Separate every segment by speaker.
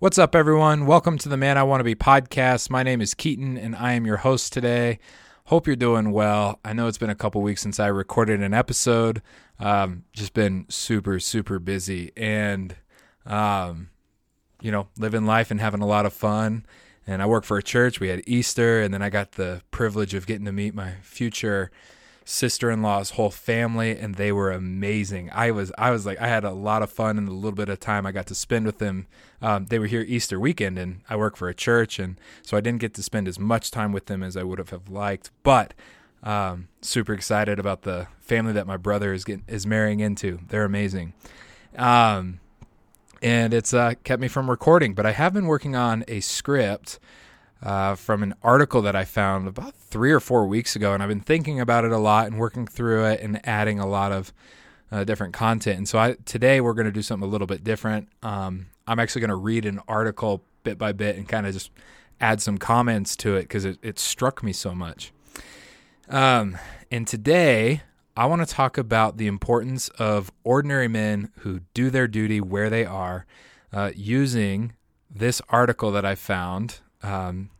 Speaker 1: What's up, everyone? Welcome to the Man I Want to Be podcast. My name is Keaton, and I am your host today. Hope you're doing well. I know it's been a couple weeks since I recorded an episode. Um, just been super, super busy, and um, you know, living life and having a lot of fun. And I work for a church. We had Easter, and then I got the privilege of getting to meet my future sister-in-law's whole family and they were amazing i was i was like i had a lot of fun in the little bit of time i got to spend with them um, they were here easter weekend and i work for a church and so i didn't get to spend as much time with them as i would have liked but um, super excited about the family that my brother is getting is marrying into. They're amazing. Um, and it's uh, kept me from recording but i have been working on a script uh, from an article that I found about three or four weeks ago, and I've been thinking about it a lot and working through it and adding a lot of uh, different content. And so I, today we're going to do something a little bit different. Um, I'm actually going to read an article bit by bit and kind of just add some comments to it because it, it, struck me so much. Um, and today I want to talk about the importance of ordinary men who do their duty where they are uh, using this article that I found um,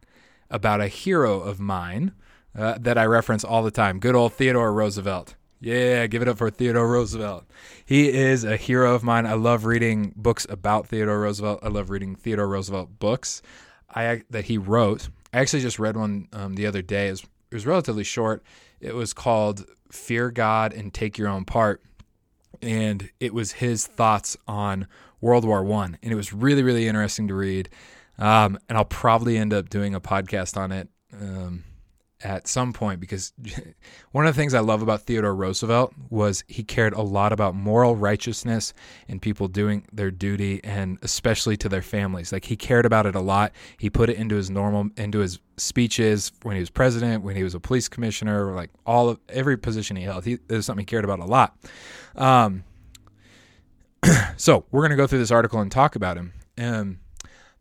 Speaker 1: about a hero of mine uh, that I reference all the time. Good old Theodore Roosevelt. Yeah, give it up for Theodore Roosevelt. He is a hero of mine. I love reading books about Theodore Roosevelt. I love reading Theodore Roosevelt books I that he wrote. I actually just read one um, the other day. It was, it was relatively short. It was called "Fear God and Take Your Own Part," and it was his thoughts on World War One, and it was really really interesting to read. Um, and I'll probably end up doing a podcast on it um, at some point because one of the things I love about Theodore Roosevelt was he cared a lot about moral righteousness and people doing their duty and especially to their families. Like he cared about it a lot. He put it into his normal into his speeches when he was president, when he was a police commissioner, like all of every position he held. He, it was something he cared about a lot. Um, so we're gonna go through this article and talk about him. Um,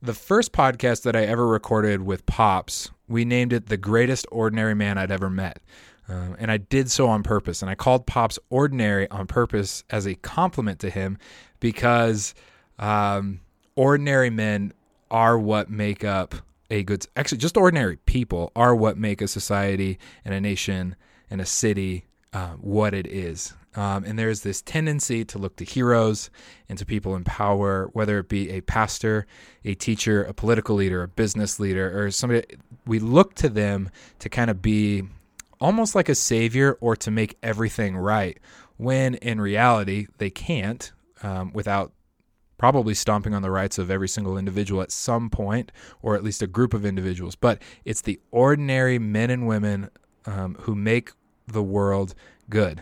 Speaker 1: the first podcast that I ever recorded with Pops, we named it The Greatest Ordinary Man I'd Ever Met. Uh, and I did so on purpose. And I called Pops ordinary on purpose as a compliment to him because um, ordinary men are what make up a good, actually, just ordinary people are what make a society and a nation and a city uh, what it is. Um, and there's this tendency to look to heroes and to people in power, whether it be a pastor, a teacher, a political leader, a business leader, or somebody. We look to them to kind of be almost like a savior or to make everything right, when in reality, they can't um, without probably stomping on the rights of every single individual at some point, or at least a group of individuals. But it's the ordinary men and women um, who make the world good.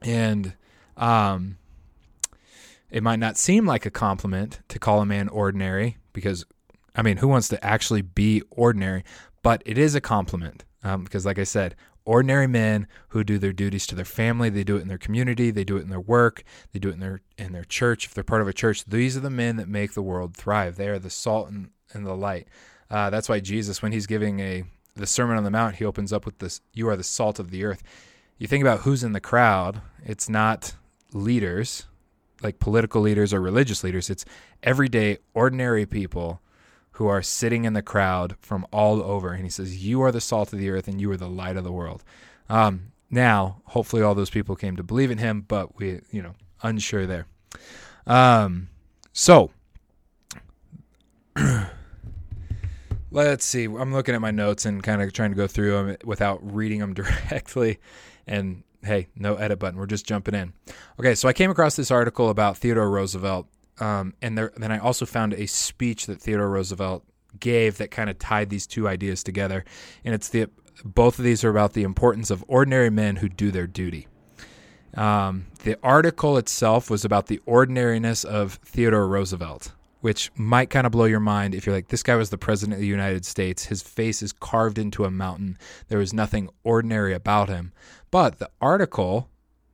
Speaker 1: And um, it might not seem like a compliment to call a man ordinary because, I mean, who wants to actually be ordinary? But it is a compliment um, because, like I said, ordinary men who do their duties to their family, they do it in their community, they do it in their work, they do it in their in their church. If they're part of a church, these are the men that make the world thrive. They are the salt and, and the light. Uh, that's why Jesus, when he's giving a the Sermon on the Mount, he opens up with this: "You are the salt of the earth." you think about who's in the crowd, it's not leaders, like political leaders or religious leaders. It's everyday, ordinary people who are sitting in the crowd from all over. And he says, You are the salt of the earth and you are the light of the world. Um, now, hopefully, all those people came to believe in him, but we, you know, unsure there. Um, so, let's see. I'm looking at my notes and kind of trying to go through them without reading them directly. And hey, no edit button. We're just jumping in. Okay, so I came across this article about Theodore Roosevelt, um, and there, then I also found a speech that Theodore Roosevelt gave that kind of tied these two ideas together. And it's the both of these are about the importance of ordinary men who do their duty. Um, the article itself was about the ordinariness of Theodore Roosevelt which might kind of blow your mind if you're like, this guy was the president of the United States. His face is carved into a mountain. There was nothing ordinary about him. But the article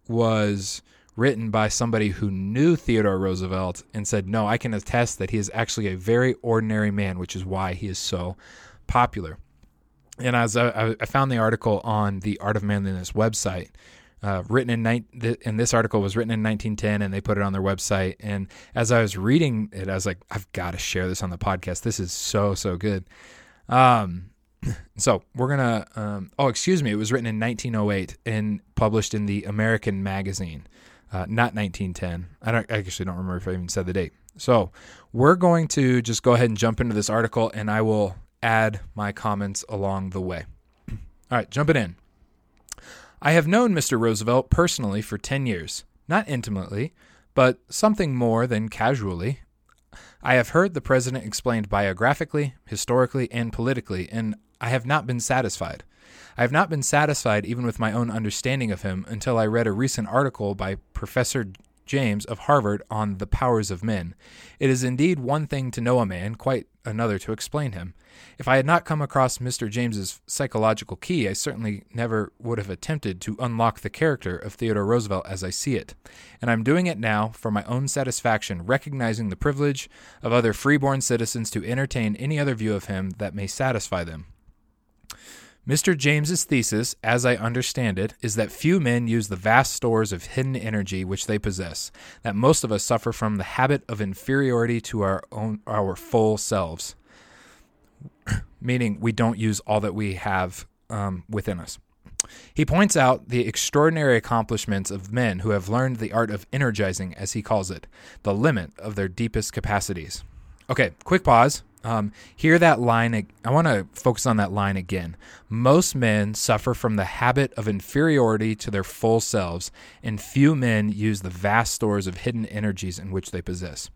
Speaker 1: was written by somebody who knew Theodore Roosevelt and said, no, I can attest that he is actually a very ordinary man, which is why he is so popular. And as I, I found the article on the Art of Manliness website, Uh, written in ni- and this article was written in 1910, and they put it on their website. And as I was reading it, I was like, I've got to share this on the podcast. This is so so good. Um, so we're gonna. Um, oh, excuse me. It was written in 1908 and published in the American Magazine, uh, not 1910. I don't I actually don't remember if I even said the date. So we're going to just go ahead and jump into this article, and I will add my comments along the way. All right, jumping in. I have known Mr. Roosevelt personally for 10 years, not intimately, but something more than casually. I have heard the president explained biographically, historically, and politically, and I have not been satisfied. I have not been satisfied even with my own understanding of him until I read a recent article by Professor James of Harvard on the powers of men. It is indeed one thing to know a man, quite another to explain him. If I had not come across Mr. James's psychological key, I certainly never would have attempted to unlock the character of Theodore Roosevelt as I see it. And I'm doing it now for my own satisfaction, recognizing the privilege of other freeborn citizens to entertain any other view of him that may satisfy them. Mr. James's thesis, as I understand it, is that few men use the vast stores of hidden energy which they possess, that most of us suffer from the habit of inferiority to our own our full selves. Meaning we don't use all that we have um, within us. He points out the extraordinary accomplishments of men who have learned the art of energizing, as he calls it, the limit of their deepest capacities. Okay, quick pause. Um, hear that line. I want to focus on that line again. Most men suffer from the habit of inferiority to their full selves, and few men use the vast stores of hidden energies in which they possess.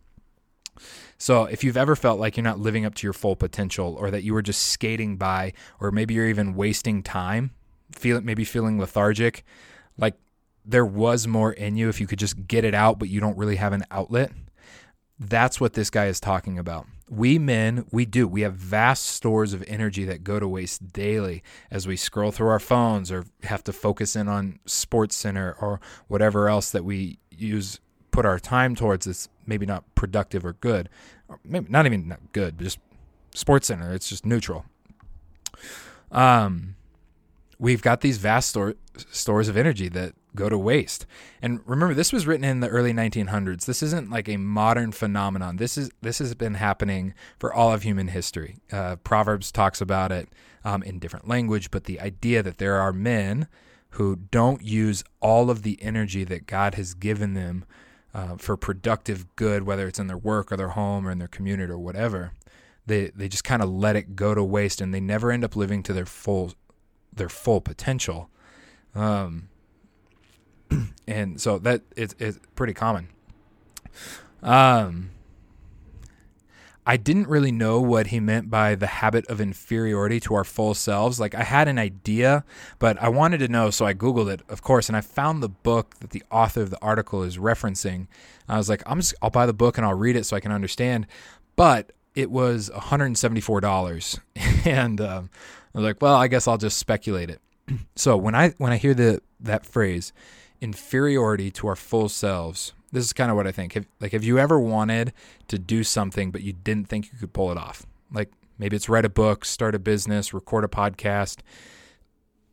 Speaker 1: So, if you've ever felt like you're not living up to your full potential, or that you were just skating by, or maybe you're even wasting time, feel maybe feeling lethargic, like there was more in you if you could just get it out, but you don't really have an outlet. That's what this guy is talking about we men, we do. We have vast stores of energy that go to waste daily as we scroll through our phones or have to focus in on Sports Center or whatever else that we use, put our time towards that's maybe not productive or good. Or maybe not even not good, but just Sports Center. It's just neutral. Um, we've got these vast store, stores of energy that go to waste. And remember, this was written in the early 1900s. This isn't like a modern phenomenon. This is this has been happening for all of human history. Uh, Proverbs talks about it um, in different language, but the idea that there are men who don't use all of the energy that God has given them uh, for productive good, whether it's in their work or their home or in their community or whatever. They they just kind of let it go to waste, and they never end up living to their full their full potential. Um, and so that is it's pretty common. Um, I didn't really know what he meant by the habit of inferiority to our full selves. Like I had an idea, but I wanted to know, so I googled it, of course, and I found the book that the author of the article is referencing. I was like, I'm just, I'll buy the book and I'll read it so I can understand. But it was $174, and um, I was like, well, I guess I'll just speculate it. so when I when I hear the that phrase, inferiority to our full selves. This is kind of what I think. Have, like, have you ever wanted to do something but you didn't think you could pull it off? Like, maybe it's write a book, start a business, record a podcast.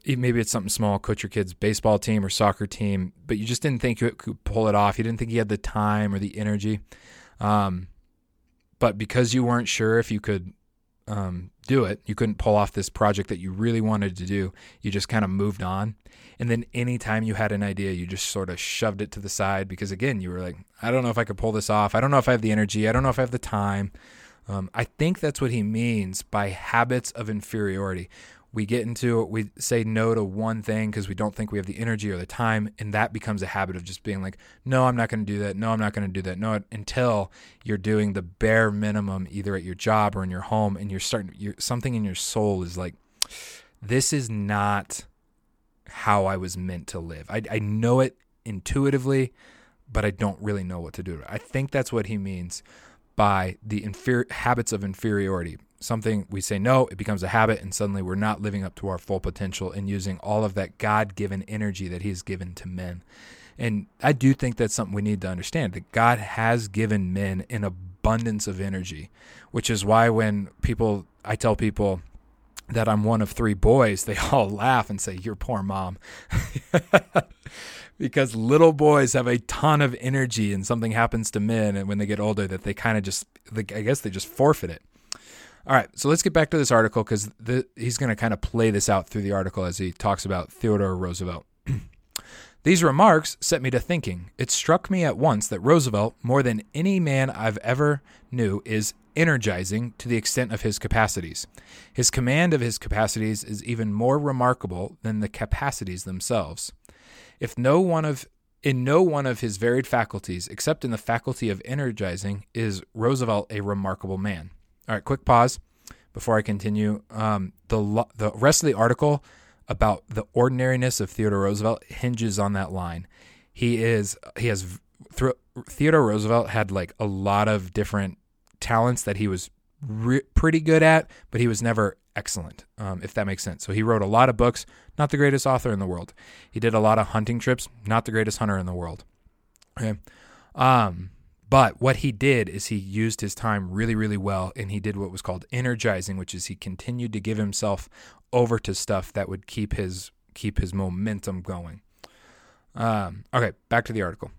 Speaker 1: Maybe it's something small, coach your kid's baseball team or soccer team, but you just didn't think you could pull it off. You didn't think you had the time or the energy. Um, but because you weren't sure if you could um, do it. You couldn't pull off this project that you really wanted to do. You just kind of moved on. And then anytime you had an idea, you just sort of shoved it to the side because, again, you were like, I don't know if I could pull this off. I don't know if I have the energy. I don't know if I have the time. Um, I think that's what he means by habits of inferiority we get into it, we say no to one thing because we don't think we have the energy or the time and that becomes a habit of just being like no i'm not going to do that. No i'm not going to do that. No until you're doing the bare minimum either at your job or in your home and you're starting you're, something in your soul is like this is not how i was meant to live. I, I know it intuitively but i don't really know what to do i think that's what he means by the habits of inferiority something we say no, it becomes a habit, and suddenly we're not living up to our full potential and using all of that God given energy that He's given to men. And I do think that's something we need to understand that God has given men an abundance of energy, which is why when people, I tell people, that I'm one of three boys, they all laugh and say, Your poor mom. because little boys have a ton of energy and something happens to men and when they get older that they kind of just, I guess they just forfeit it. All right, so let's get back to this article because he's going to kind of play this out through the article as he talks about Theodore Roosevelt. These remarks set me to thinking. It struck me at once that Roosevelt, more than any man I've ever knew, is energizing to the extent of his capacities. His command of his capacities is even more remarkable than the capacities themselves. If no one of in no one of his varied faculties, except in the faculty of energizing, is Roosevelt a remarkable man. All right, quick pause before I continue. Um, the the rest of the article about the ordinariness of Theodore Roosevelt hinges on that line. He is he has Theodore Roosevelt had like a lot of different talents that he was re- pretty good at, but he was never excellent, um, if that makes sense. So he wrote a lot of books, not the greatest author in the world. He did a lot of hunting trips, not the greatest hunter in the world. Okay. Um, but what he did is he used his time really, really well, and he did what was called energizing, which is he continued to give himself over to stuff that would keep his keep his momentum going. Um, okay, back to the article.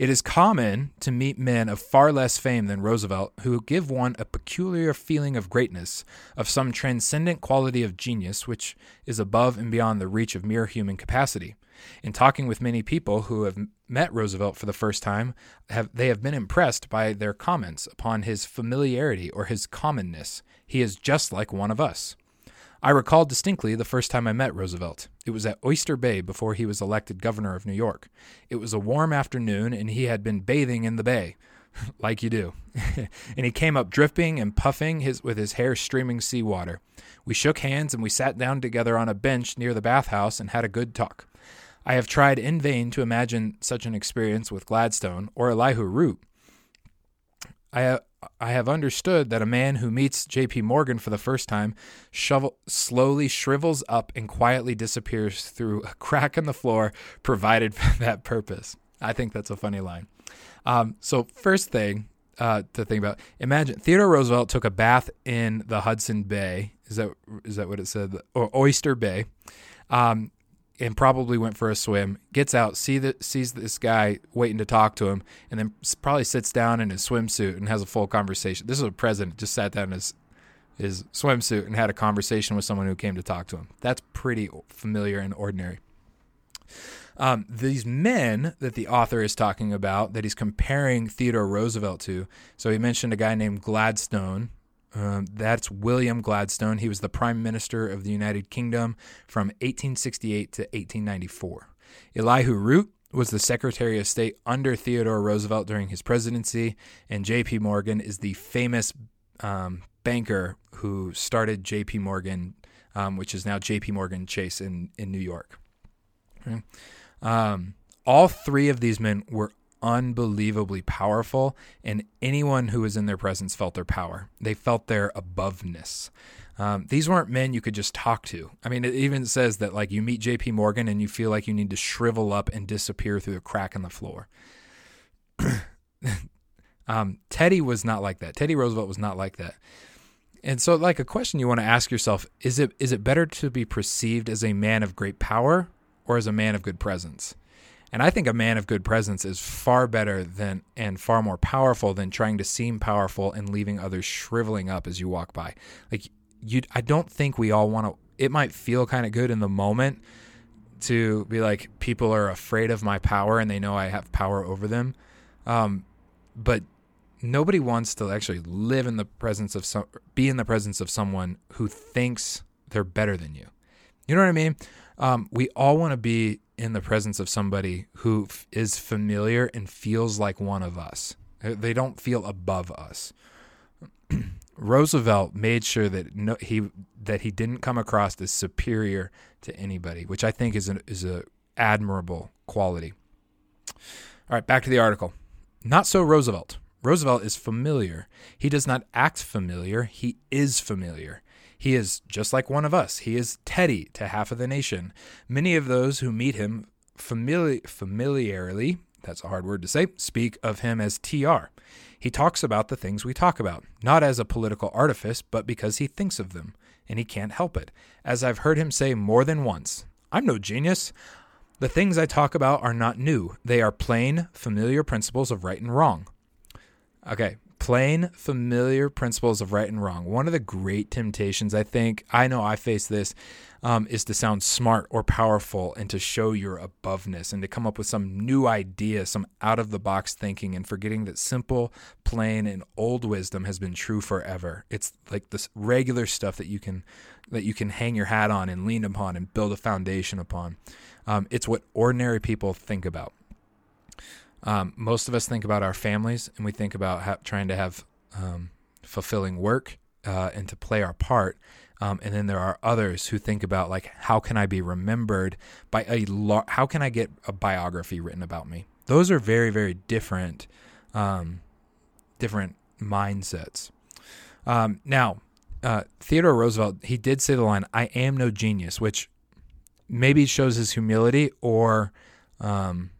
Speaker 1: It is common to meet men of far less fame than Roosevelt who give one a peculiar feeling of greatness, of some transcendent quality of genius which is above and beyond the reach of mere human capacity. In talking with many people who have met Roosevelt for the first time, have, they have been impressed by their comments upon his familiarity or his commonness. He is just like one of us. I recall distinctly the first time I met Roosevelt. It was at Oyster Bay before he was elected governor of New York. It was a warm afternoon, and he had been bathing in the bay, like you do. and he came up dripping and puffing his, with his hair streaming seawater. We shook hands and we sat down together on a bench near the bathhouse and had a good talk. I have tried in vain to imagine such an experience with Gladstone or Elihu Root. I, I have understood that a man who meets J.P. Morgan for the first time shovel, slowly shrivels up and quietly disappears through a crack in the floor provided for that purpose. I think that's a funny line. Um, so, first thing uh, to think about: imagine Theodore Roosevelt took a bath in the Hudson Bay. Is that is that what it said? Or Oyster Bay. Um, and probably went for a swim. Gets out, see the, sees this guy waiting to talk to him, and then probably sits down in his swimsuit and has a full conversation. This is a president just sat down in his his swimsuit and had a conversation with someone who came to talk to him. That's pretty familiar and ordinary. Um, these men that the author is talking about, that he's comparing Theodore Roosevelt to. So he mentioned a guy named Gladstone, um, that's William Gladstone. He was the Prime Minister of the United Kingdom from 1868 to 1894. Elihu Root was the Secretary of State under Theodore Roosevelt during his presidency, and J.P. Morgan is the famous um, banker who started J.P. Morgan, um, which is now J.P. Morgan Chase in in New York. Okay. Um, all three of these men were unbelievably powerful, and anyone who was in their presence felt their power. They felt their aboveness. Um, these weren't men you could just talk to. I mean, it even says that like you meet J.P. Morgan and you feel like you need to shrivel up and disappear through a crack in the floor. um, Teddy was not like that. Teddy Roosevelt was not like that. And so, like a question you want to ask yourself is it is it better to be perceived as a man of great power or as a man of good presence? And I think a man of good presence is far better than and far more powerful than trying to seem powerful and leaving others shriveling up as you walk by. Like you I don't think we all want to it might feel kind of good in the moment to be like people are afraid of my power and they know I have power over them. Um, but nobody wants to actually live in the presence of some be in the presence of someone who thinks they're better than you. You know what I mean? Um, we all want to be in the presence of somebody who f- is familiar and feels like one of us. They don't feel above us. Roosevelt made sure that no, he that he didn't come across as superior to anybody, which I think is an is a admirable quality. All right, back to the article. Not so Roosevelt. Roosevelt is familiar. He does not act familiar, he is familiar. He is just like one of us. He is Teddy to half of the nation. Many of those who meet him famili- familiarly, that's a hard word to say, speak of him as TR. He talks about the things we talk about, not as a political artifice, but because he thinks of them. and he can't help it. As I've heard him say more than once, I'm no genius. The things I talk about are not new, they are plain, familiar principles of right and wrong. Okay, plain, familiar principles of right and wrong. One of the great temptations, I think, I know I face this, um, is to sound smart or powerful and to show your aboveness and to come up with some new idea, some out of the box thinking, and forgetting that simple, plain, and old wisdom has been true forever. It's like this regular stuff that you can that you can hang your hat on and lean upon and build a foundation upon. Um, it's what ordinary people think about. Um, most of us think about our families and we think about ha- trying to have um, fulfilling work uh, and to play our part. Um, and then there are others who think about like how can I be remembered by a lo- how can I get a biography written about me? Those are very very different um, different mindsets. Um, now, uh, Theodore Roosevelt he did say the line "I am no genius," which maybe shows his humility or um,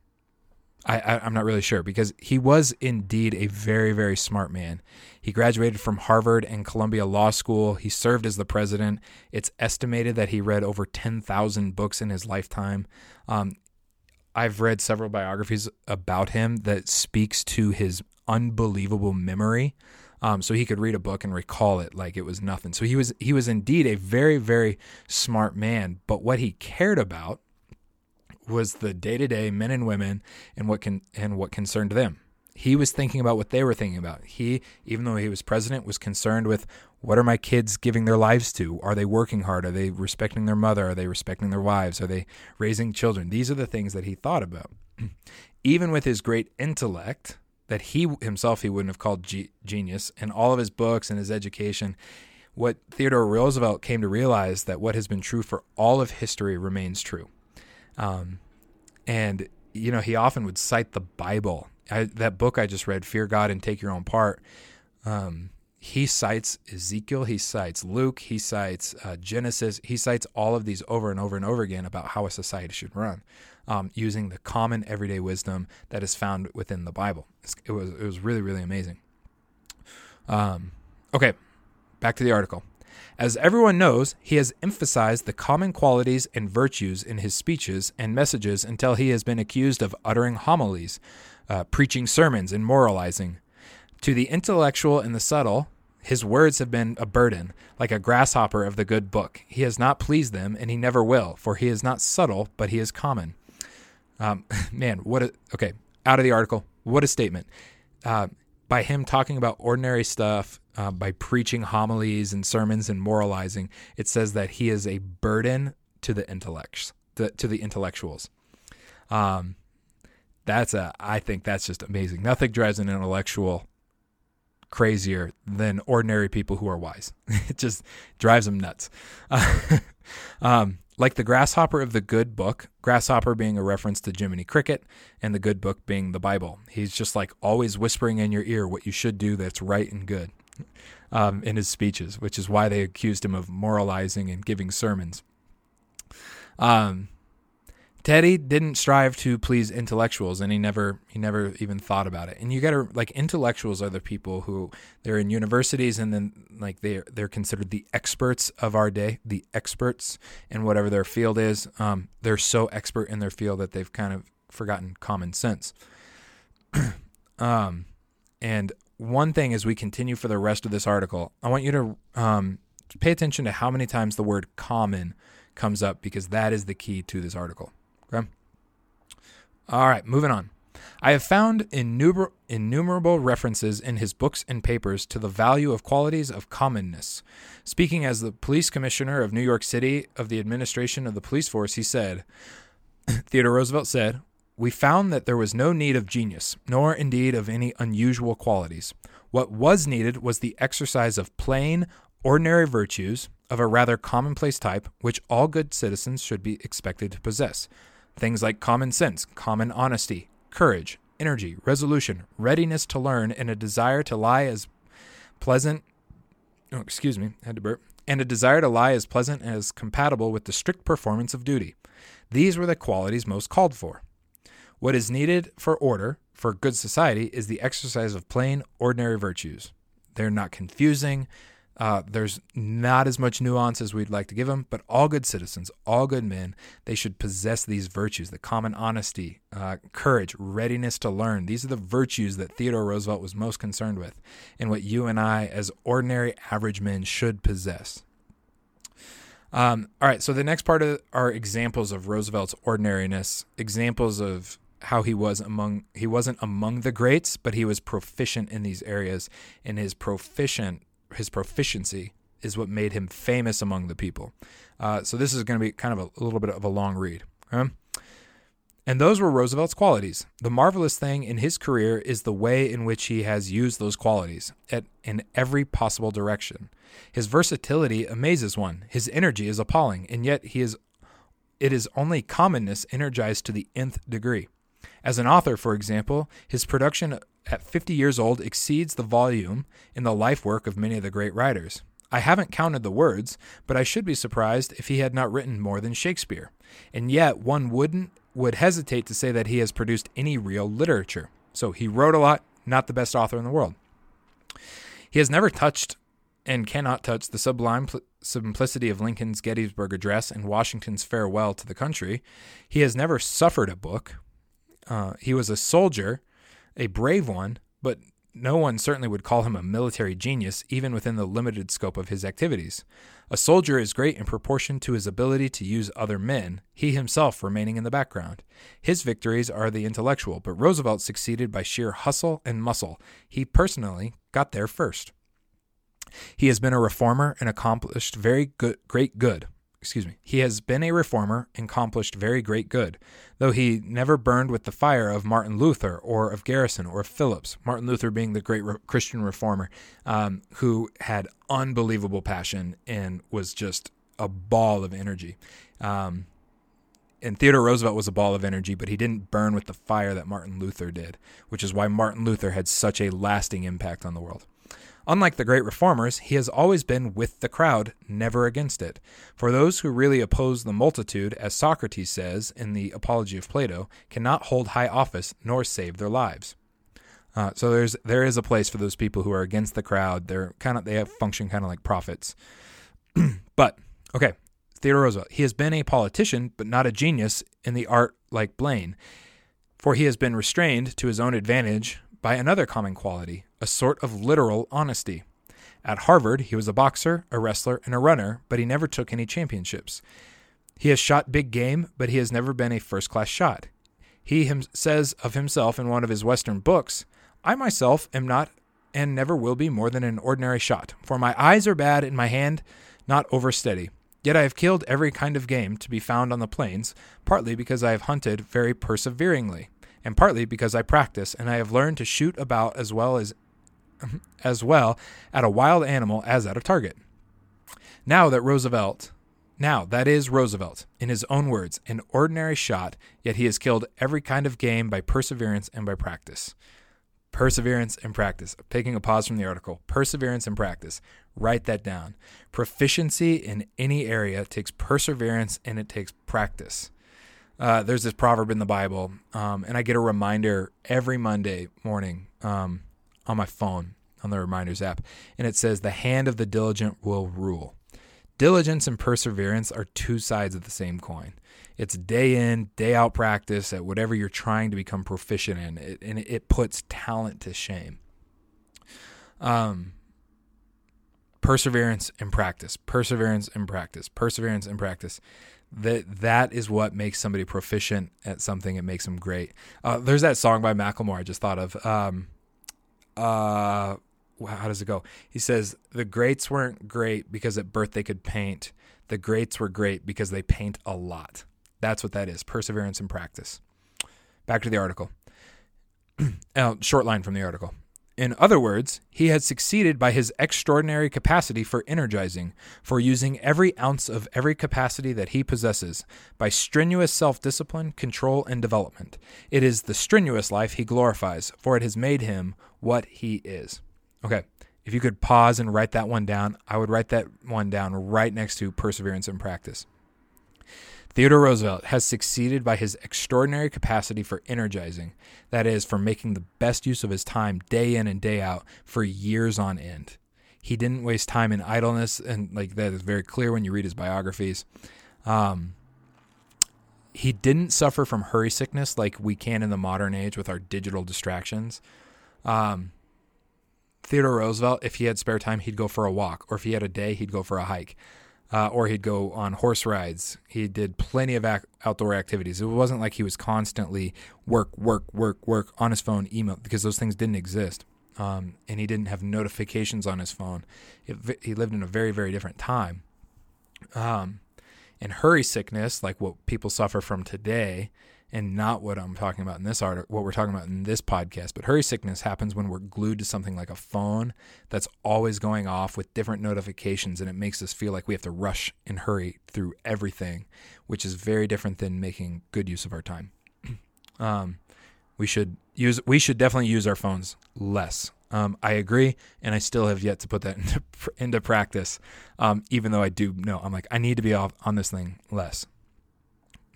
Speaker 1: I, am not really sure because he was indeed a very, very smart man. He graduated from Harvard and Columbia Law School. He served as the president. It's estimated that he read over 10,000 books in his lifetime. Um, I've read several biographies about him that speaks to his unbelievable memory. Um, so he could read a book and recall it like it was nothing. So he was he was indeed a very very smart man. But what he cared about was the day-to-day men and women and what can and what concerned them. He was thinking about what they were thinking about. He, even though he was president, was concerned with what are my kids giving their lives to? Are they working hard? Are they respecting their mother? Are they respecting their wives? Are they raising children? These are the things that he thought about. even with his great intellect, that he himself he wouldn't have called ge- genius, and all of his books and his education, what Theodore Roosevelt came to realize that what has been true for all of history remains true. Um, and you know, he often would cite the Bible. I, that book I just read, "Fear God and Take Your Own Part." Um, he cites Ezekiel, he cites Luke, he cites uh, Genesis, he cites all of these over and over and over again about how a society should run, um, using the common everyday wisdom that is found within the Bible. It was it was really really amazing. Um, okay, back to the article. As everyone knows, he has emphasized the common qualities and virtues in his speeches and messages until he has been accused of uttering homilies, uh, preaching sermons, and moralizing. To the intellectual and the subtle, his words have been a burden, like a grasshopper of the good book. He has not pleased them, and he never will, for he is not subtle, but he is common. Um, man, what a okay. Out of the article, what a statement. Uh, by him talking about ordinary stuff, uh, by preaching homilies and sermons and moralizing, it says that he is a burden to the intellects, to, to the intellectuals. Um, that's a, I think that's just amazing. Nothing drives an intellectual crazier than ordinary people who are wise. it just drives them nuts. um, like the grasshopper of the good book, grasshopper being a reference to Jiminy Cricket, and the good book being the Bible. He's just like always whispering in your ear what you should do that's right and good um, in his speeches, which is why they accused him of moralizing and giving sermons. Um, Teddy didn't strive to please intellectuals, and he never he never even thought about it. And you got to like intellectuals are the people who they're in universities, and then like they they're considered the experts of our day, the experts in whatever their field is. Um, they're so expert in their field that they've kind of forgotten common sense. um, and one thing as we continue for the rest of this article, I want you to um, pay attention to how many times the word common comes up because that is the key to this article. Okay. All right, moving on. I have found innumer- innumerable references in his books and papers to the value of qualities of commonness. Speaking as the police commissioner of New York City of the administration of the police force, he said, Theodore Roosevelt said, We found that there was no need of genius, nor indeed of any unusual qualities. What was needed was the exercise of plain, ordinary virtues of a rather commonplace type, which all good citizens should be expected to possess Things like common sense, common honesty, courage, energy, resolution, readiness to learn, and a desire to lie as pleasant. Oh, excuse me, had to burp. And a desire to lie as pleasant as compatible with the strict performance of duty. These were the qualities most called for. What is needed for order, for good society, is the exercise of plain, ordinary virtues. They're not confusing. Uh, there's not as much nuance as we'd like to give them, but all good citizens, all good men, they should possess these virtues the common honesty, uh, courage, readiness to learn. These are the virtues that Theodore Roosevelt was most concerned with, and what you and I, as ordinary average men, should possess. Um, all right, so the next part of are examples of Roosevelt's ordinariness, examples of how he was among he wasn't among the greats, but he was proficient in these areas, and his proficient his proficiency is what made him famous among the people. Uh, so this is going to be kind of a, a, little bit of a long read. And those were Roosevelt's qualities. The marvelous thing in his career is the way in which he has used those qualities at, in every possible direction. His versatility amazes one. His energy is appalling, and yet he is it is only commonness energized to the nth degree. As an author, for example, his production at 50 years old exceeds the volume in the life work of many of the great writers. I haven't counted the words, but I should be surprised if he had not written more than Shakespeare. And yet one wouldn't would hesitate to say that he has produced any real literature. So he wrote a lot, not the best author in the world. He has never touched and cannot touch the sublime pl- simplicity of Lincoln's Gettysburg Address and Washington's farewell to the country. He has never suffered a book. Uh, he was a soldier a brave one, but no one certainly would call him a military genius, even within the limited scope of his activities. A soldier is great in proportion to his ability to use other men, he himself remaining in the background. His victories are the intellectual, but Roosevelt succeeded by sheer hustle and muscle. He personally got there first. He has been a reformer and accomplished very good, great good excuse me, he has been a reformer and accomplished very great good, though he never burned with the fire of Martin Luther or of Garrison or of Phillips. Martin Luther being the great re- Christian reformer um, who had unbelievable passion and was just a ball of energy. Um, and Theodore Roosevelt was a ball of energy, but he didn't burn with the fire that Martin Luther did, which is why Martin Luther had such a lasting impact on the world. Unlike the great reformers, he has always been with the crowd, never against it. For those who really oppose the multitude, as Socrates says in the Apology of Plato, cannot hold high office nor save their lives. Uh, so there's there is a place for those people who are against the crowd. They're kind of they have function kind of like prophets. but okay, Theodore Roosevelt. He has been a politician, but not a genius in the art like Blaine, for he has been restrained to his own advantage by another common quality, a sort of literal honesty. At Harvard, he was a boxer, a wrestler, and a runner, but he never took any championships. He has shot big game, but he has never been a first class shot. He him- says of himself in one of his Western books I myself am not and never will be more than an ordinary shot, for my eyes are bad and my hand not over steady. Yet I have killed every kind of game to be found on the plains, partly because I have hunted very perseveringly and partly because I practice and I have learned to shoot about as well as as well at a wild animal as at a target. Now that Roosevelt, now that is Roosevelt, in his own words, an ordinary shot, yet he has killed every kind of game by perseverance and by practice. Perseverance and practice. Taking a pause from the article. Perseverance and practice. Write that down. Proficiency in any area takes perseverance and it takes practice. Uh, there's this proverb in the Bible, um, and I get a reminder every Monday morning um, on my phone on the reminders app, and it says, "The hand of the diligent will rule." Diligence and perseverance are two sides of the same coin. It's day in, day out practice at whatever you're trying to become proficient in, it, and it puts talent to shame. Um, perseverance and practice, perseverance and practice, perseverance and practice that that is what makes somebody proficient at something. It makes them great. Uh, there's that song by Macklemore I just thought of. Um, uh, how does it go? He says the greats weren't great because at birth they could paint. The greats were great because they paint a lot. That's what that is. Perseverance and practice. Back to the article. uh, short line from the article. In other words, he had succeeded by his extraordinary capacity for energizing, for using every ounce of every capacity that he possesses, by strenuous self discipline, control, and development. It is the strenuous life he glorifies, for it has made him what he is. Okay, if you could pause and write that one down, I would write that one down right next to perseverance and practice. Theodore Roosevelt has succeeded by his extraordinary capacity for energizing, that is, for making the best use of his time day in and day out for years on end. He didn't waste time in idleness, and like that is very clear when you read his biographies. Um, he didn't suffer from hurry sickness like we can in the modern age with our digital distractions. Um, Theodore Roosevelt, if he had spare time, he'd go for a walk, or if he had a day, he'd go for a hike, uh, or he'd go on horse rides. He did plenty of ac- outdoor activities. It wasn't like he was constantly work, work, work, work on his phone, email, because those things didn't exist. Um, and he didn't have notifications on his phone. It, he lived in a very, very different time. Um, and hurry sickness, like what people suffer from today, and not what I'm talking about in this article, what we're talking about in this podcast. But hurry sickness happens when we're glued to something like a phone that's always going off with different notifications, and it makes us feel like we have to rush and hurry through everything, which is very different than making good use of our time. um, we should use we should definitely use our phones less. Um, I agree, and I still have yet to put that into into practice. Um, even though I do know, I'm like I need to be off on this thing less.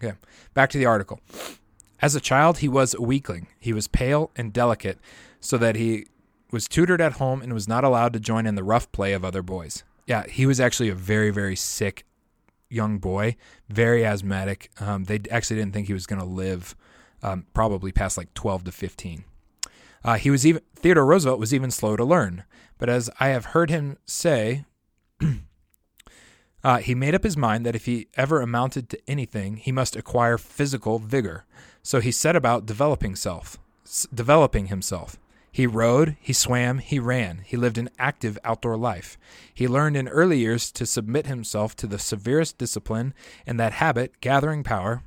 Speaker 1: Okay, back to the article. As a child, he was a weakling. He was pale and delicate, so that he was tutored at home and was not allowed to join in the rough play of other boys. Yeah, he was actually a very, very sick young boy, very asthmatic. Um, they actually didn't think he was going to live um, probably past like 12 to 15. Uh, he was even Theodore Roosevelt was even slow to learn, but as I have heard him say, uh, he made up his mind that if he ever amounted to anything, he must acquire physical vigor. So he set about developing self, s- developing himself. He rode, he swam, he ran. He lived an active outdoor life. He learned in early years to submit himself to the severest discipline, and that habit, gathering power,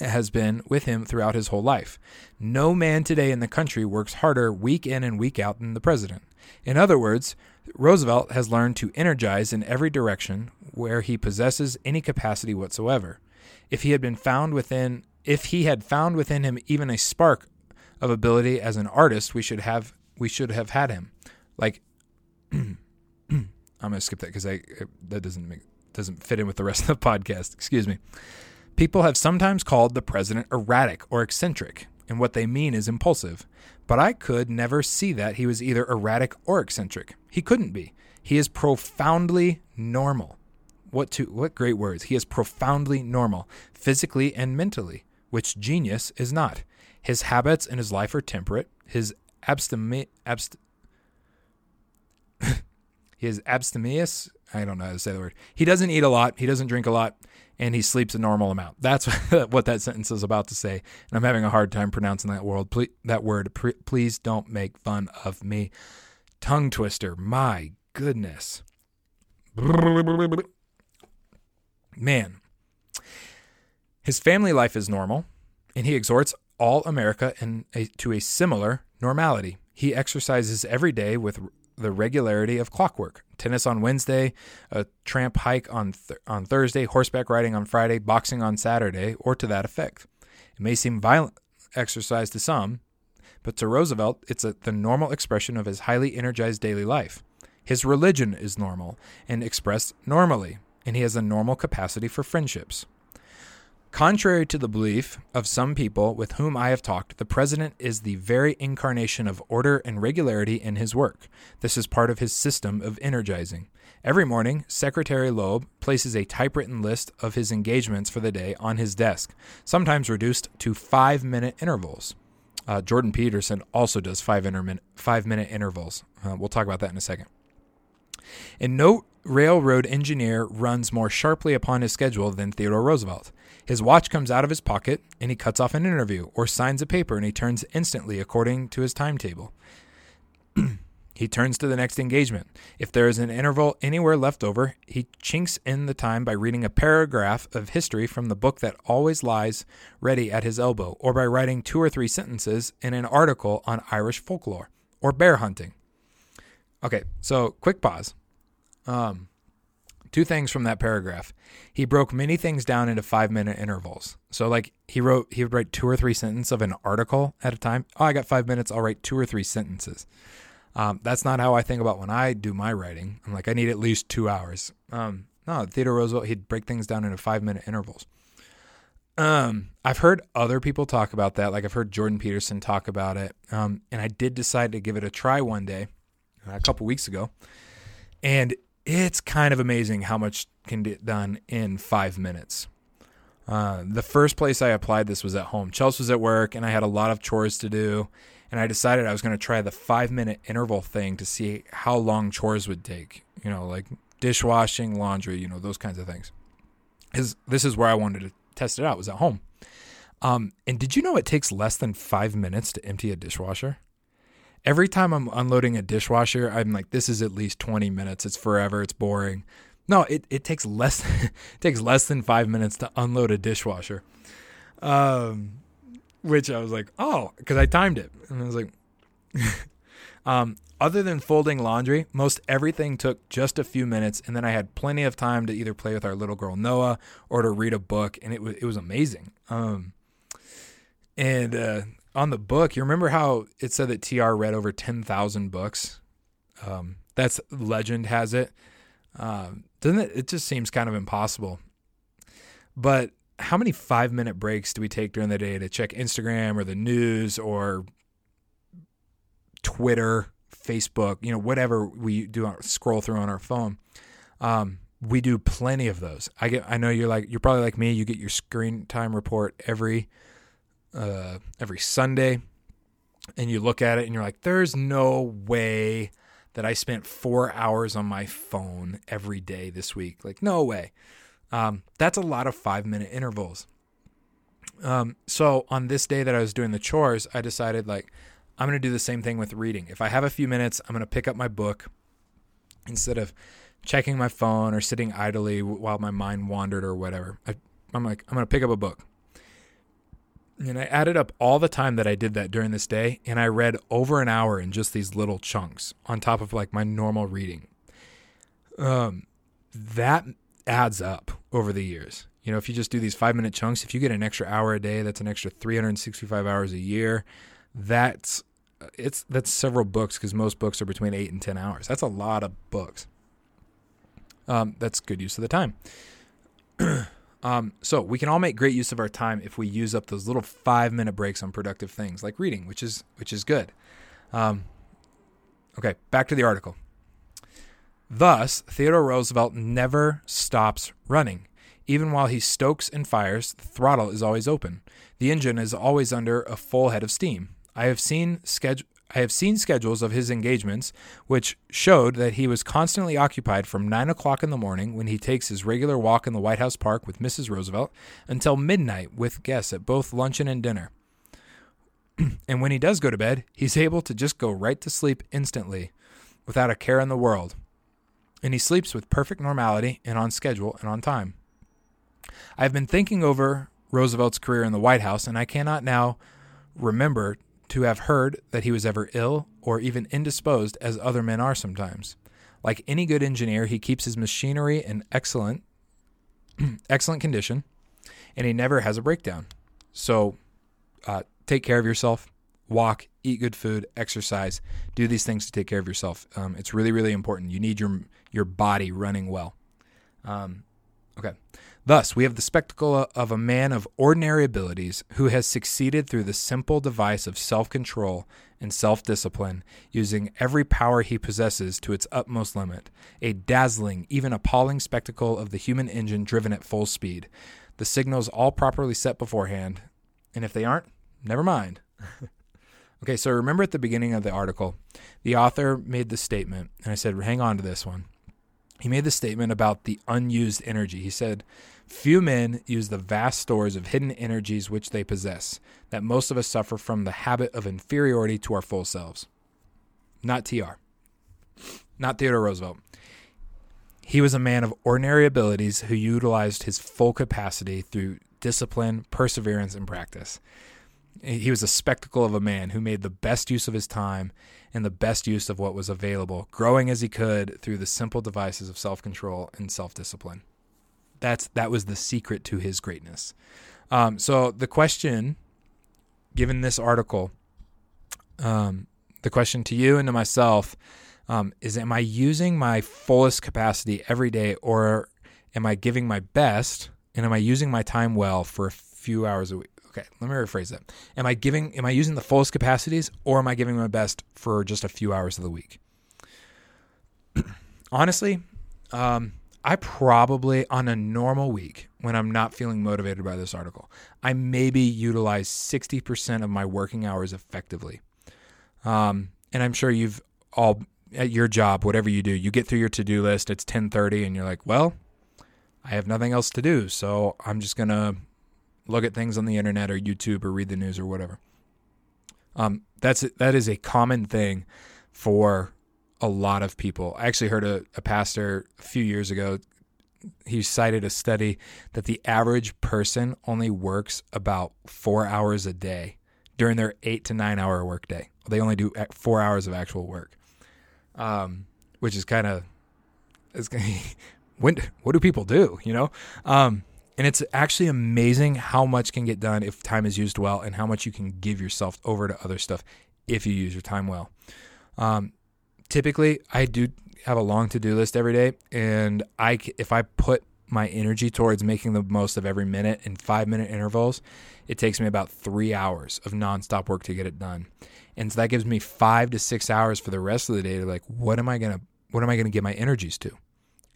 Speaker 1: has been with him throughout his whole life. No man today in the country works harder week in and week out than the president. In other words, Roosevelt has learned to energize in every direction where he possesses any capacity whatsoever. If he had been found within if he had found within him even a spark of ability as an artist, we should have we should have had him. Like I'm going to skip that cuz I that doesn't make doesn't fit in with the rest of the podcast. Excuse me. People have sometimes called the president erratic or eccentric, and what they mean is impulsive. But I could never see that he was either erratic or eccentric. He couldn't be. He is profoundly normal. What to what great words. He is profoundly normal, physically and mentally, which genius is not. His habits and his life are temperate. His abstemi- abst- he is abstemious. I don't know how to say the word. He doesn't eat a lot. He doesn't drink a lot and he sleeps a normal amount. That's what that sentence is about to say. And I'm having a hard time pronouncing that word. Please, that word. Please don't make fun of me. Tongue twister. My goodness. Man. His family life is normal, and he exhorts all America a, to a similar normality. He exercises every day with the regularity of clockwork. Tennis on Wednesday, a tramp hike on th- on Thursday, horseback riding on Friday, boxing on Saturday, or to that effect. It may seem violent exercise to some, but to Roosevelt, it's a, the normal expression of his highly energized daily life. His religion is normal and expressed normally, and he has a normal capacity for friendships. Contrary to the belief of some people with whom I have talked, the president is the very incarnation of order and regularity in his work. This is part of his system of energizing. Every morning, Secretary Loeb places a typewritten list of his engagements for the day on his desk, sometimes reduced to five minute intervals. Uh, Jordan Peterson also does five, intermin- five minute intervals. Uh, we'll talk about that in a second. And no railroad engineer runs more sharply upon his schedule than Theodore Roosevelt. His watch comes out of his pocket and he cuts off an interview or signs a paper and he turns instantly according to his timetable. he turns to the next engagement. If there is an interval anywhere left over, he chinks in the time by reading a paragraph of history from the book that always lies ready at his elbow, or by writing two or three sentences in an article on Irish folklore or bear hunting. Okay, so quick pause. Um, two things from that paragraph. He broke many things down into five minute intervals. So like he wrote he would write two or three sentences of an article at a time. Oh, I got five minutes, I'll write two or three sentences. Um, that's not how I think about when I do my writing. I'm like, I need at least two hours. Um, no, Theodore Roosevelt, he'd break things down into five minute intervals. Um, I've heard other people talk about that. Like I've heard Jordan Peterson talk about it. Um, and I did decide to give it a try one day, a couple weeks ago. And it's kind of amazing how much can get done in five minutes. Uh, the first place I applied this was at home. Chelsea was at work, and I had a lot of chores to do. And I decided I was going to try the five minute interval thing to see how long chores would take. You know, like dishwashing, laundry, you know, those kinds of things. Is this is where I wanted to test it out. Was at home. Um, and did you know it takes less than five minutes to empty a dishwasher? Every time I'm unloading a dishwasher, I'm like, this is at least 20 minutes. It's forever. It's boring. No, it, it takes less it takes less than five minutes to unload a dishwasher. Um, which I was like, oh, because I timed it, and I was like, um, other than folding laundry, most everything took just a few minutes, and then I had plenty of time to either play with our little girl Noah or to read a book, and it was it was amazing. Um, and uh, on the book, you remember how it said that TR read over ten thousand books? Um, that's legend has it. Um, doesn't it? It just seems kind of impossible. But how many five minute breaks do we take during the day to check Instagram or the news or Twitter, Facebook, you know, whatever we do scroll through on our phone? Um, we do plenty of those. I get. I know you're like you're probably like me. You get your screen time report every uh, every Sunday, and you look at it and you're like, "There's no way that I spent four hours on my phone every day this week. Like, no way. Um, that's a lot of five minute intervals. Um, so on this day that I was doing the chores, I decided like I'm going to do the same thing with reading. If I have a few minutes, I'm going to pick up my book instead of checking my phone or sitting idly while my mind wandered or whatever. I, I'm like, I'm going to pick up a book. And I added up all the time that I did that during this day, and I read over an hour in just these little chunks on top of like my normal reading. Um, that adds up over the years. You know, if you just do these five minute chunks, if you get an extra hour a day, that's an extra 365 hours a year. That's it's that's several books because most books are between eight and ten hours. That's a lot of books. Um, that's good use of the time. Um, so we can all make great use of our time if we use up those little five minute breaks on productive things like reading, which is which is good. Um, okay, back to the article. Thus, Theodore Roosevelt never stops running. Even while he stokes and fires, the throttle is always open. The engine is always under a full head of steam. I have seen schedule I have seen schedules of his engagements which showed that he was constantly occupied from 9 o'clock in the morning when he takes his regular walk in the White House Park with Mrs. Roosevelt until midnight with guests at both luncheon and dinner. and when he does go to bed, he's able to just go right to sleep instantly without a care in the world. And he sleeps with perfect normality and on schedule and on time. I've been thinking over Roosevelt's career in the White House, and I cannot now remember to have heard that he was ever ill or even indisposed as other men are sometimes. Like any good engineer, he keeps his machinery in excellent excellent condition and he never has a breakdown. So uh, take care of yourself, walk, eat good food, exercise, do these things to take care of yourself. Um, it's really, really important. You need your your body running well. Um, okay. Thus, we have the spectacle of a man of ordinary abilities who has succeeded through the simple device of self control and self discipline, using every power he possesses to its utmost limit. A dazzling, even appalling spectacle of the human engine driven at full speed. The signals all properly set beforehand, and if they aren't, never mind. okay, so remember at the beginning of the article, the author made the statement, and I said, hang on to this one. He made the statement about the unused energy. He said, Few men use the vast stores of hidden energies which they possess, that most of us suffer from the habit of inferiority to our full selves. Not TR. Not Theodore Roosevelt. He was a man of ordinary abilities who utilized his full capacity through discipline, perseverance, and practice. He was a spectacle of a man who made the best use of his time and the best use of what was available, growing as he could through the simple devices of self control and self discipline. That's that was the secret to his greatness. Um, so the question, given this article, um, the question to you and to myself um, is: Am I using my fullest capacity every day, or am I giving my best? And am I using my time well for a few hours a week? Okay, let me rephrase that. Am I giving? Am I using the fullest capacities, or am I giving my best for just a few hours of the week? honestly, um, I probably on a normal week when I'm not feeling motivated by this article, I maybe utilize 60% of my working hours effectively. Um, and I'm sure you've all at your job, whatever you do, you get through your to-do list. It's 10:30, and you're like, "Well, I have nothing else to do, so I'm just gonna look at things on the internet or YouTube or read the news or whatever." Um, that's that is a common thing for a lot of people. I actually heard a, a pastor a few years ago. He cited a study that the average person only works about four hours a day during their eight to nine hour workday. They only do four hours of actual work, um, which is kind of when what do people do? You know, um, and it's actually amazing how much can get done if time is used well, and how much you can give yourself over to other stuff if you use your time well. Um, typically I do have a long to-do list every day and I if I put my energy towards making the most of every minute in 5 minute intervals, it takes me about 3 hours of nonstop work to get it done. And so that gives me 5 to 6 hours for the rest of the day to like what am I going to what am I going to get my energies to?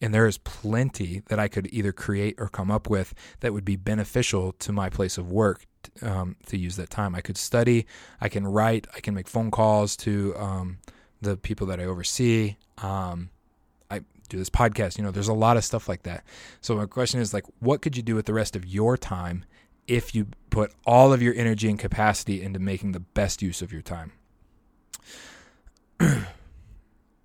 Speaker 1: And there is plenty that I could either create or come up with that would be beneficial to my place of work um, to use that time. I could study, I can write, I can make phone calls to um, the people that I oversee. Um, I do this podcast. You know, there's a lot of stuff like that. So my question is like, what could you do with the rest of your time if you put all of your energy and capacity into making the best use of your time?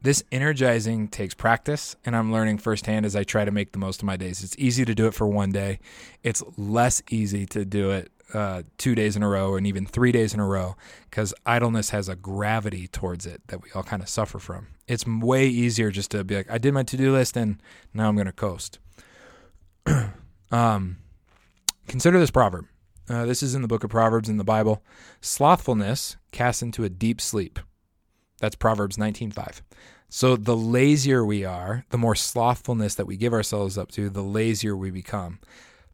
Speaker 1: this energizing takes practice, and I'm learning firsthand as I try to make the most of my days. It's easy to do it for one day. It's less easy to do it uh, two days in a row and even three days in a row because idleness has a gravity towards it that we all kind of suffer from. It's way easier just to be like, I did my to do list and now I'm going to coast. um, consider this proverb. Uh, this is in the book of Proverbs in the Bible. Slothfulness casts into a deep sleep. That's Proverbs 19:5. So the lazier we are, the more slothfulness that we give ourselves up to, the lazier we become.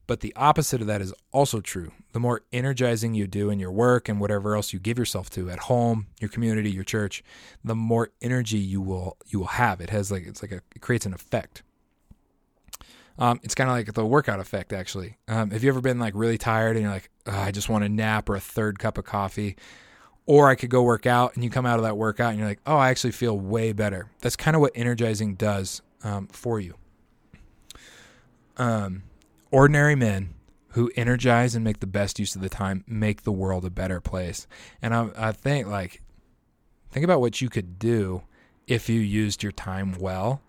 Speaker 1: But the opposite of that is also true. The more energizing you do in your work and whatever else you give yourself to at home, your community, your church, the more energy you will you will have. It has like it's like a, it creates an effect. Um, it's kind of like the workout effect, actually. Um, have you ever been like really tired and you're like, I just want a nap or a third cup of coffee, or I could go work out, and you come out of that workout and you're like, oh, I actually feel way better. That's kind of what energizing does um, for you. Um, ordinary men who energize and make the best use of the time make the world a better place. And I, I think like think about what you could do if you used your time well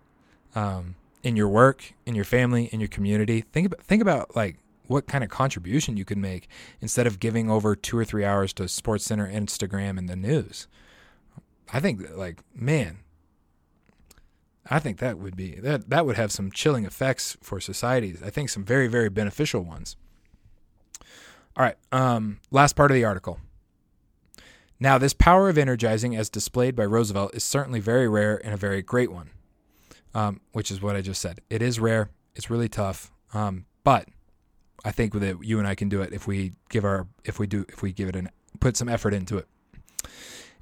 Speaker 1: um, in your work, in your family, in your community. Think about think about like what kind of contribution you could make instead of giving over two or three hours to Sports Center, Instagram, and the news. I think like man, I think that would be that that would have some chilling effects for societies. I think some very very beneficial ones. All right, um, last part of the article. Now, this power of energizing, as displayed by Roosevelt, is certainly very rare and a very great one, um, which is what I just said. It is rare. It's really tough, um, but I think that you and I can do it if we give our if we do if we give it an put some effort into it.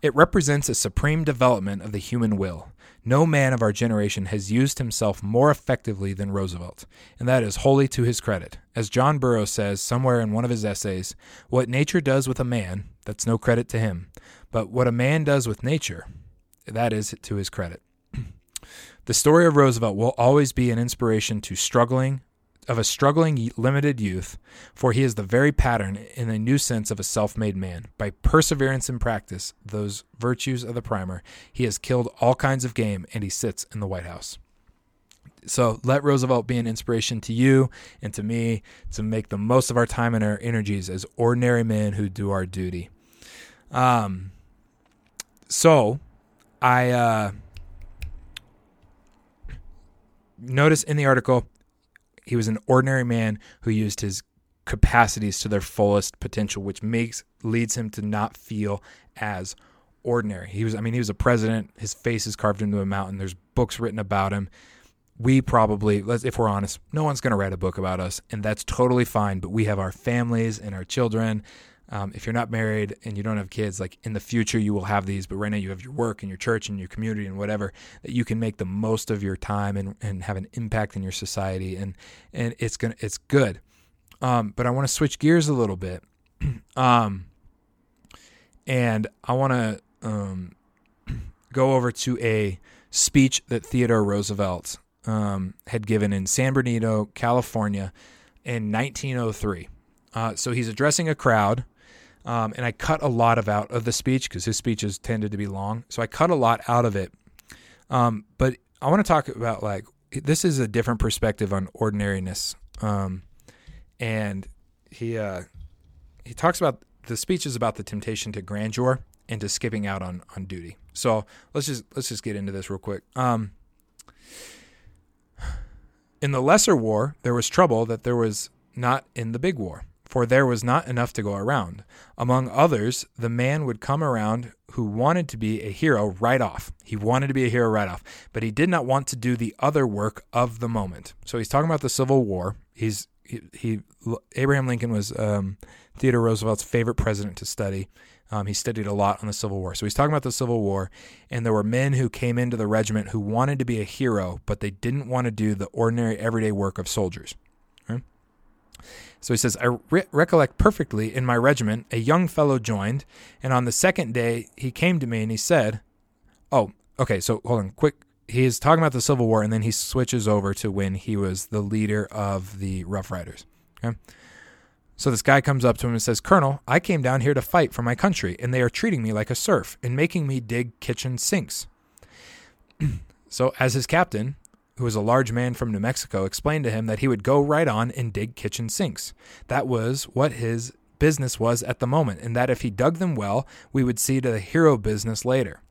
Speaker 1: It represents a supreme development of the human will. No man of our generation has used himself more effectively than Roosevelt, and that is wholly to his credit. As John Burroughs says somewhere in one of his essays, what nature does with a man, that's no credit to him, but what a man does with nature, that is to his credit. the story of Roosevelt will always be an inspiration to struggling, of a struggling, limited youth, for he is the very pattern in a new sense of a self made man. By perseverance and practice, those virtues of the primer, he has killed all kinds of game and he sits in the White House. So let Roosevelt be an inspiration to you and to me to make the most of our time and our energies as ordinary men who do our duty. Um, so I uh, notice in the article he was an ordinary man who used his capacities to their fullest potential, which makes leads him to not feel as ordinary. He was, I mean, he was a president. His face is carved into a mountain. There's books written about him. We probably, if we're honest, no one's going to write a book about us, and that's totally fine. But we have our families and our children. Um, if you're not married and you don't have kids, like in the future you will have these, but right now you have your work and your church and your community and whatever that you can make the most of your time and, and have an impact in your society and and it's gonna it's good. Um, but I want to switch gears a little bit, um, and I want to um, go over to a speech that Theodore Roosevelt um, had given in San Bernardino, California, in 1903. Uh, so he's addressing a crowd um, and I cut a lot of out of the speech because his speeches tended to be long. So I cut a lot out of it. Um, but I want to talk about like this is a different perspective on ordinariness. Um, and he uh, he talks about the speech is about the temptation to grandeur and to skipping out on on duty. So let's just let's just get into this real quick. Um, in the lesser war, there was trouble that there was not in the big war for there was not enough to go around. Among others, the man would come around who wanted to be a hero right off. He wanted to be a hero right off, but he did not want to do the other work of the moment. So he's talking about the Civil War. He's he, he Abraham Lincoln was um, Theodore Roosevelt's favorite president to study. Um, he studied a lot on the Civil War. So he's talking about the Civil War, and there were men who came into the regiment who wanted to be a hero, but they didn't want to do the ordinary everyday work of soldiers. So he says, I re- recollect perfectly in my regiment, a young fellow joined, and on the second day he came to me and he said, Oh, okay, so hold on, quick. He is talking about the Civil War, and then he switches over to when he was the leader of the Rough Riders. Okay. So this guy comes up to him and says, Colonel, I came down here to fight for my country, and they are treating me like a serf and making me dig kitchen sinks. so, as his captain, who was a large man from New Mexico, explained to him that he would go right on and dig kitchen sinks. That was what his business was at the moment, and that if he dug them well, we would see to the hero business later.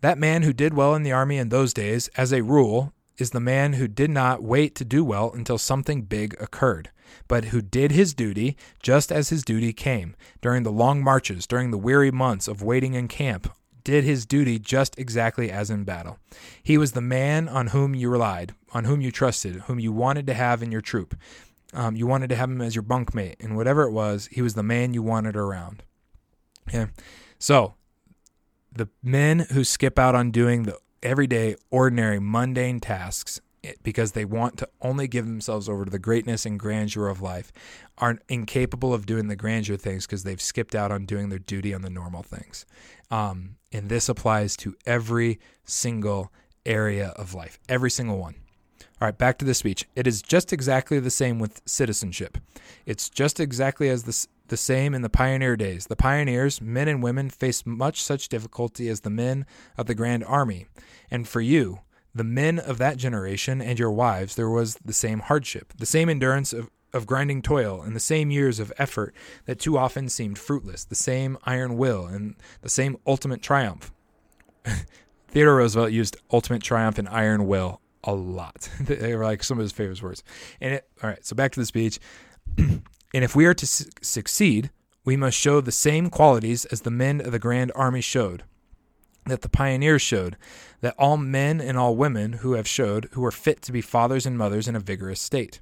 Speaker 1: That man who did well in the army in those days, as a rule, is the man who did not wait to do well until something big occurred, but who did his duty just as his duty came, during the long marches, during the weary months of waiting in camp, did his duty just exactly as in battle. He was the man on whom you relied, on whom you trusted, whom you wanted to have in your troop. Um, you wanted to have him as your bunkmate, and whatever it was, he was the man you wanted around. Okay, so the men who skip out on doing the everyday, ordinary, mundane tasks because they want to only give themselves over to the greatness and grandeur of life are incapable of doing the grandeur things because they've skipped out on doing their duty on the normal things. Um, and this applies to every single area of life, every single one. All right, back to the speech. It is just exactly the same with citizenship. It's just exactly as the, the same in the pioneer days. The pioneers, men and women, faced much such difficulty as the men of the Grand Army. And for you, the men of that generation and your wives, there was the same hardship, the same endurance of, of grinding toil, and the same years of effort that too often seemed fruitless, the same iron will, and the same ultimate triumph. Theodore Roosevelt used ultimate triumph and iron will a lot. they were like some of his favorite words. And it, all right, so back to the speech. and if we are to su- succeed, we must show the same qualities as the men of the Grand Army showed that the pioneers showed, that all men and all women who have showed, who are fit to be fathers and mothers in a vigorous state.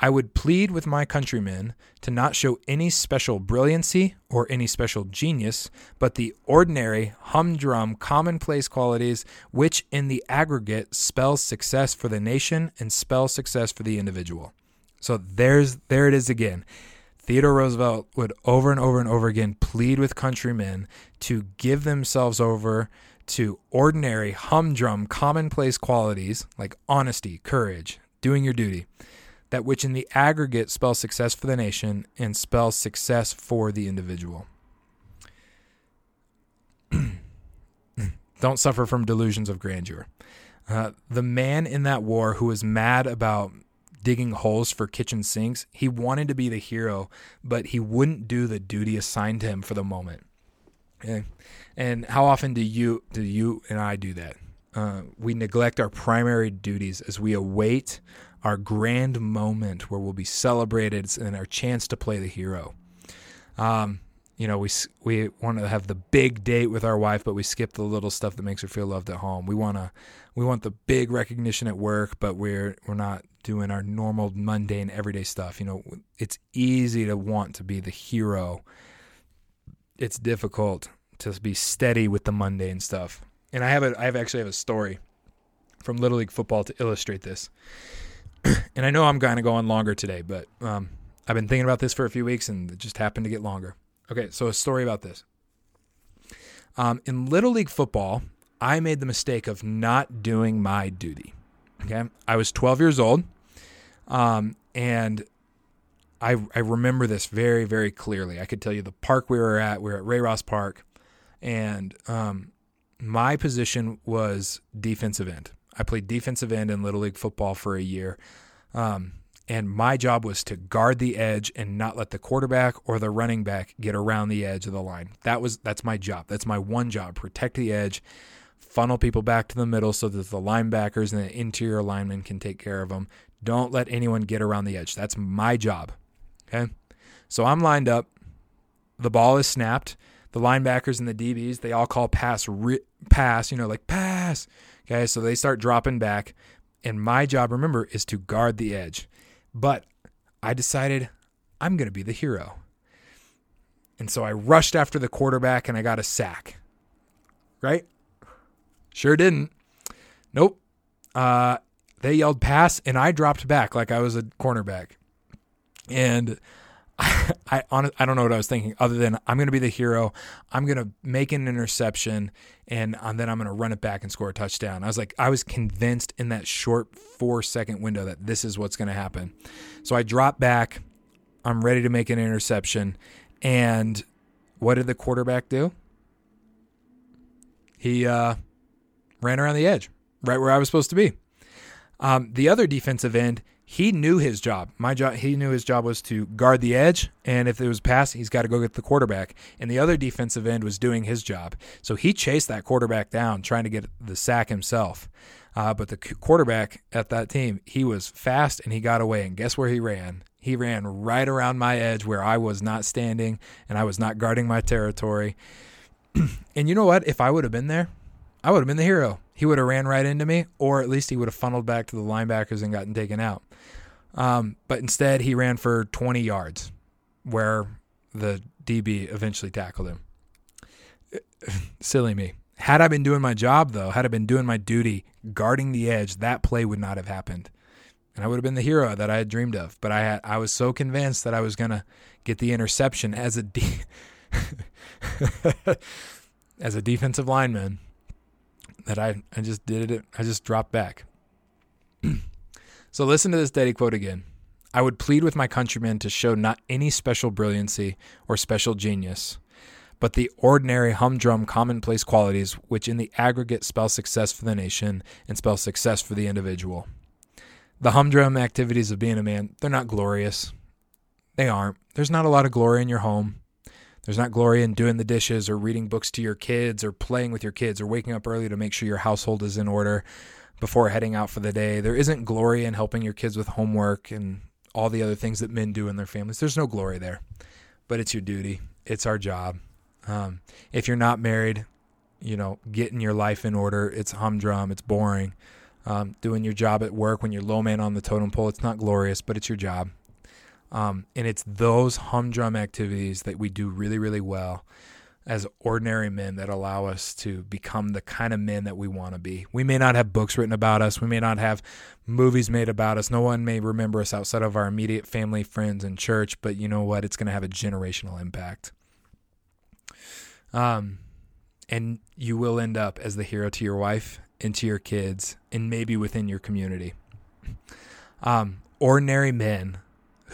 Speaker 1: I would plead with my countrymen to not show any special brilliancy or any special genius, but the ordinary, humdrum, commonplace qualities which in the aggregate spell success for the nation and spell success for the individual. So there's there it is again. Theodore Roosevelt would over and over and over again plead with countrymen to give themselves over to ordinary, humdrum, commonplace qualities like honesty, courage, doing your duty, that which in the aggregate spells success for the nation and spells success for the individual. Don't suffer from delusions of grandeur. Uh, the man in that war who was mad about digging holes for kitchen sinks. He wanted to be the hero, but he wouldn't do the duty assigned to him for the moment. Okay? And how often do you do you and I do that? Uh, we neglect our primary duties as we await our grand moment where we'll be celebrated and our chance to play the hero. Um, you know, we we want to have the big date with our wife, but we skip the little stuff that makes her feel loved at home. We want to we want the big recognition at work, but we're we're not doing our normal mundane everyday stuff. You know, it's easy to want to be the hero it's difficult to be steady with the mundane stuff. And I have a I have actually have a story from Little League football to illustrate this. and I know I'm going to go on longer today, but um, I've been thinking about this for a few weeks and it just happened to get longer. Okay, so a story about this. Um, in Little League football, I made the mistake of not doing my duty. Okay, I was 12 years old, um, and I I remember this very very clearly. I could tell you the park we were at. We were at Ray Ross Park, and um, my position was defensive end. I played defensive end in Little League football for a year. Um, and my job was to guard the edge and not let the quarterback or the running back get around the edge of the line. That was that's my job. That's my one job. Protect the edge, funnel people back to the middle so that the linebackers and the interior linemen can take care of them. Don't let anyone get around the edge. That's my job. Okay? So I'm lined up. The ball is snapped. The linebackers and the DBs, they all call pass pass, you know, like pass. Okay? So they start dropping back and my job remember is to guard the edge. But I decided I'm going to be the hero. And so I rushed after the quarterback and I got a sack. Right? Sure didn't. Nope. Uh, they yelled pass and I dropped back like I was a cornerback. And I, I, I don't know what I was thinking other than I'm going to be the hero. I'm going to make an interception and, and then I'm going to run it back and score a touchdown. I was like, I was convinced in that short four second window that this is what's going to happen. So I drop back. I'm ready to make an interception. And what did the quarterback do? He uh, ran around the edge, right where I was supposed to be. Um, the other defensive end, he knew his job. My job, he knew his job was to guard the edge, and if it was pass, he's got to go get the quarterback. And the other defensive end was doing his job, so he chased that quarterback down, trying to get the sack himself. Uh, but the quarterback at that team, he was fast and he got away. And guess where he ran? He ran right around my edge where I was not standing and I was not guarding my territory. and you know what? If I would have been there, I would have been the hero. He would have ran right into me, or at least he would have funneled back to the linebackers and gotten taken out. Um, but instead, he ran for 20 yards, where the DB eventually tackled him. Silly me. Had I been doing my job, though, had I been doing my duty, guarding the edge, that play would not have happened. And I would have been the hero that I had dreamed of. But I had, I was so convinced that I was going to get the interception as a de- as a defensive lineman that I, I just did it. I just dropped back. so listen to this Teddy quote again. I would plead with my countrymen to show not any special brilliancy or special genius, but the ordinary humdrum commonplace qualities which in the aggregate spell success for the nation and spell success for the individual. The humdrum activities of being a man, they're not glorious. They aren't. There's not a lot of glory in your home. There's not glory in doing the dishes or reading books to your kids or playing with your kids or waking up early to make sure your household is in order before heading out for the day. There isn't glory in helping your kids with homework and all the other things that men do in their families. There's no glory there, but it's your duty. It's our job. Um, if you're not married, you know, getting your life in order. It's humdrum. It's boring. Um, doing your job at work when you're low man on the totem pole. It's not glorious, but it's your job. Um, and it's those humdrum activities that we do really, really well as ordinary men that allow us to become the kind of men that we want to be. We may not have books written about us, we may not have movies made about us. No one may remember us outside of our immediate family, friends, and church, but you know what? It's going to have a generational impact. Um, and you will end up as the hero to your wife and to your kids, and maybe within your community. Um, ordinary men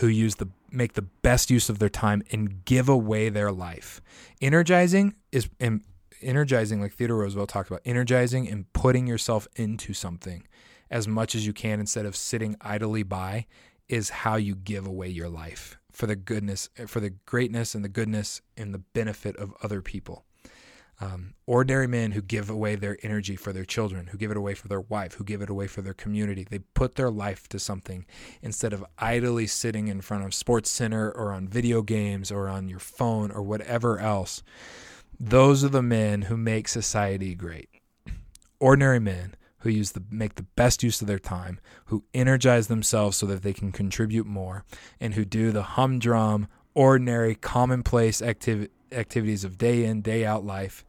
Speaker 1: who use the make the best use of their time and give away their life. Energizing is energizing like Theodore Roosevelt talked about, energizing and putting yourself into something as much as you can instead of sitting idly by is how you give away your life for the goodness for the greatness and the goodness and the benefit of other people um, ordinary men who give away their energy for their children, who give it away for their wife, who give it away for their community. They put their life to something instead of idly sitting in front of Sports Center or on video games or on your phone or whatever else. Those are the men who make society great. Ordinary men who use the make the best use of their time, who energize themselves so that they can contribute more, and who do the humdrum, ordinary, commonplace activity activities of day in, day out life,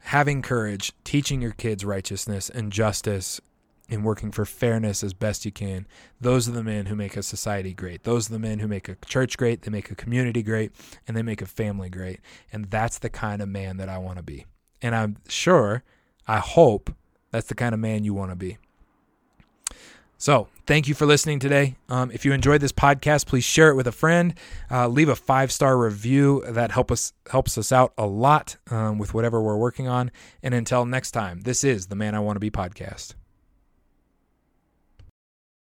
Speaker 1: having courage, teaching your kids righteousness and justice, and working for fairness as best you can. Those are the men who make a society great. Those are the men who make a church great, they make a community great, and they make a family great. And that's the kind of man that I want to be. And I'm sure, I hope, that's the kind of man you want to be. So, thank you for listening today. Um, if you enjoyed this podcast, please share it with a friend. Uh, leave a five star review. That help us helps us out a lot um, with whatever we're working on. And until next time, this is the Man I Want to Be podcast.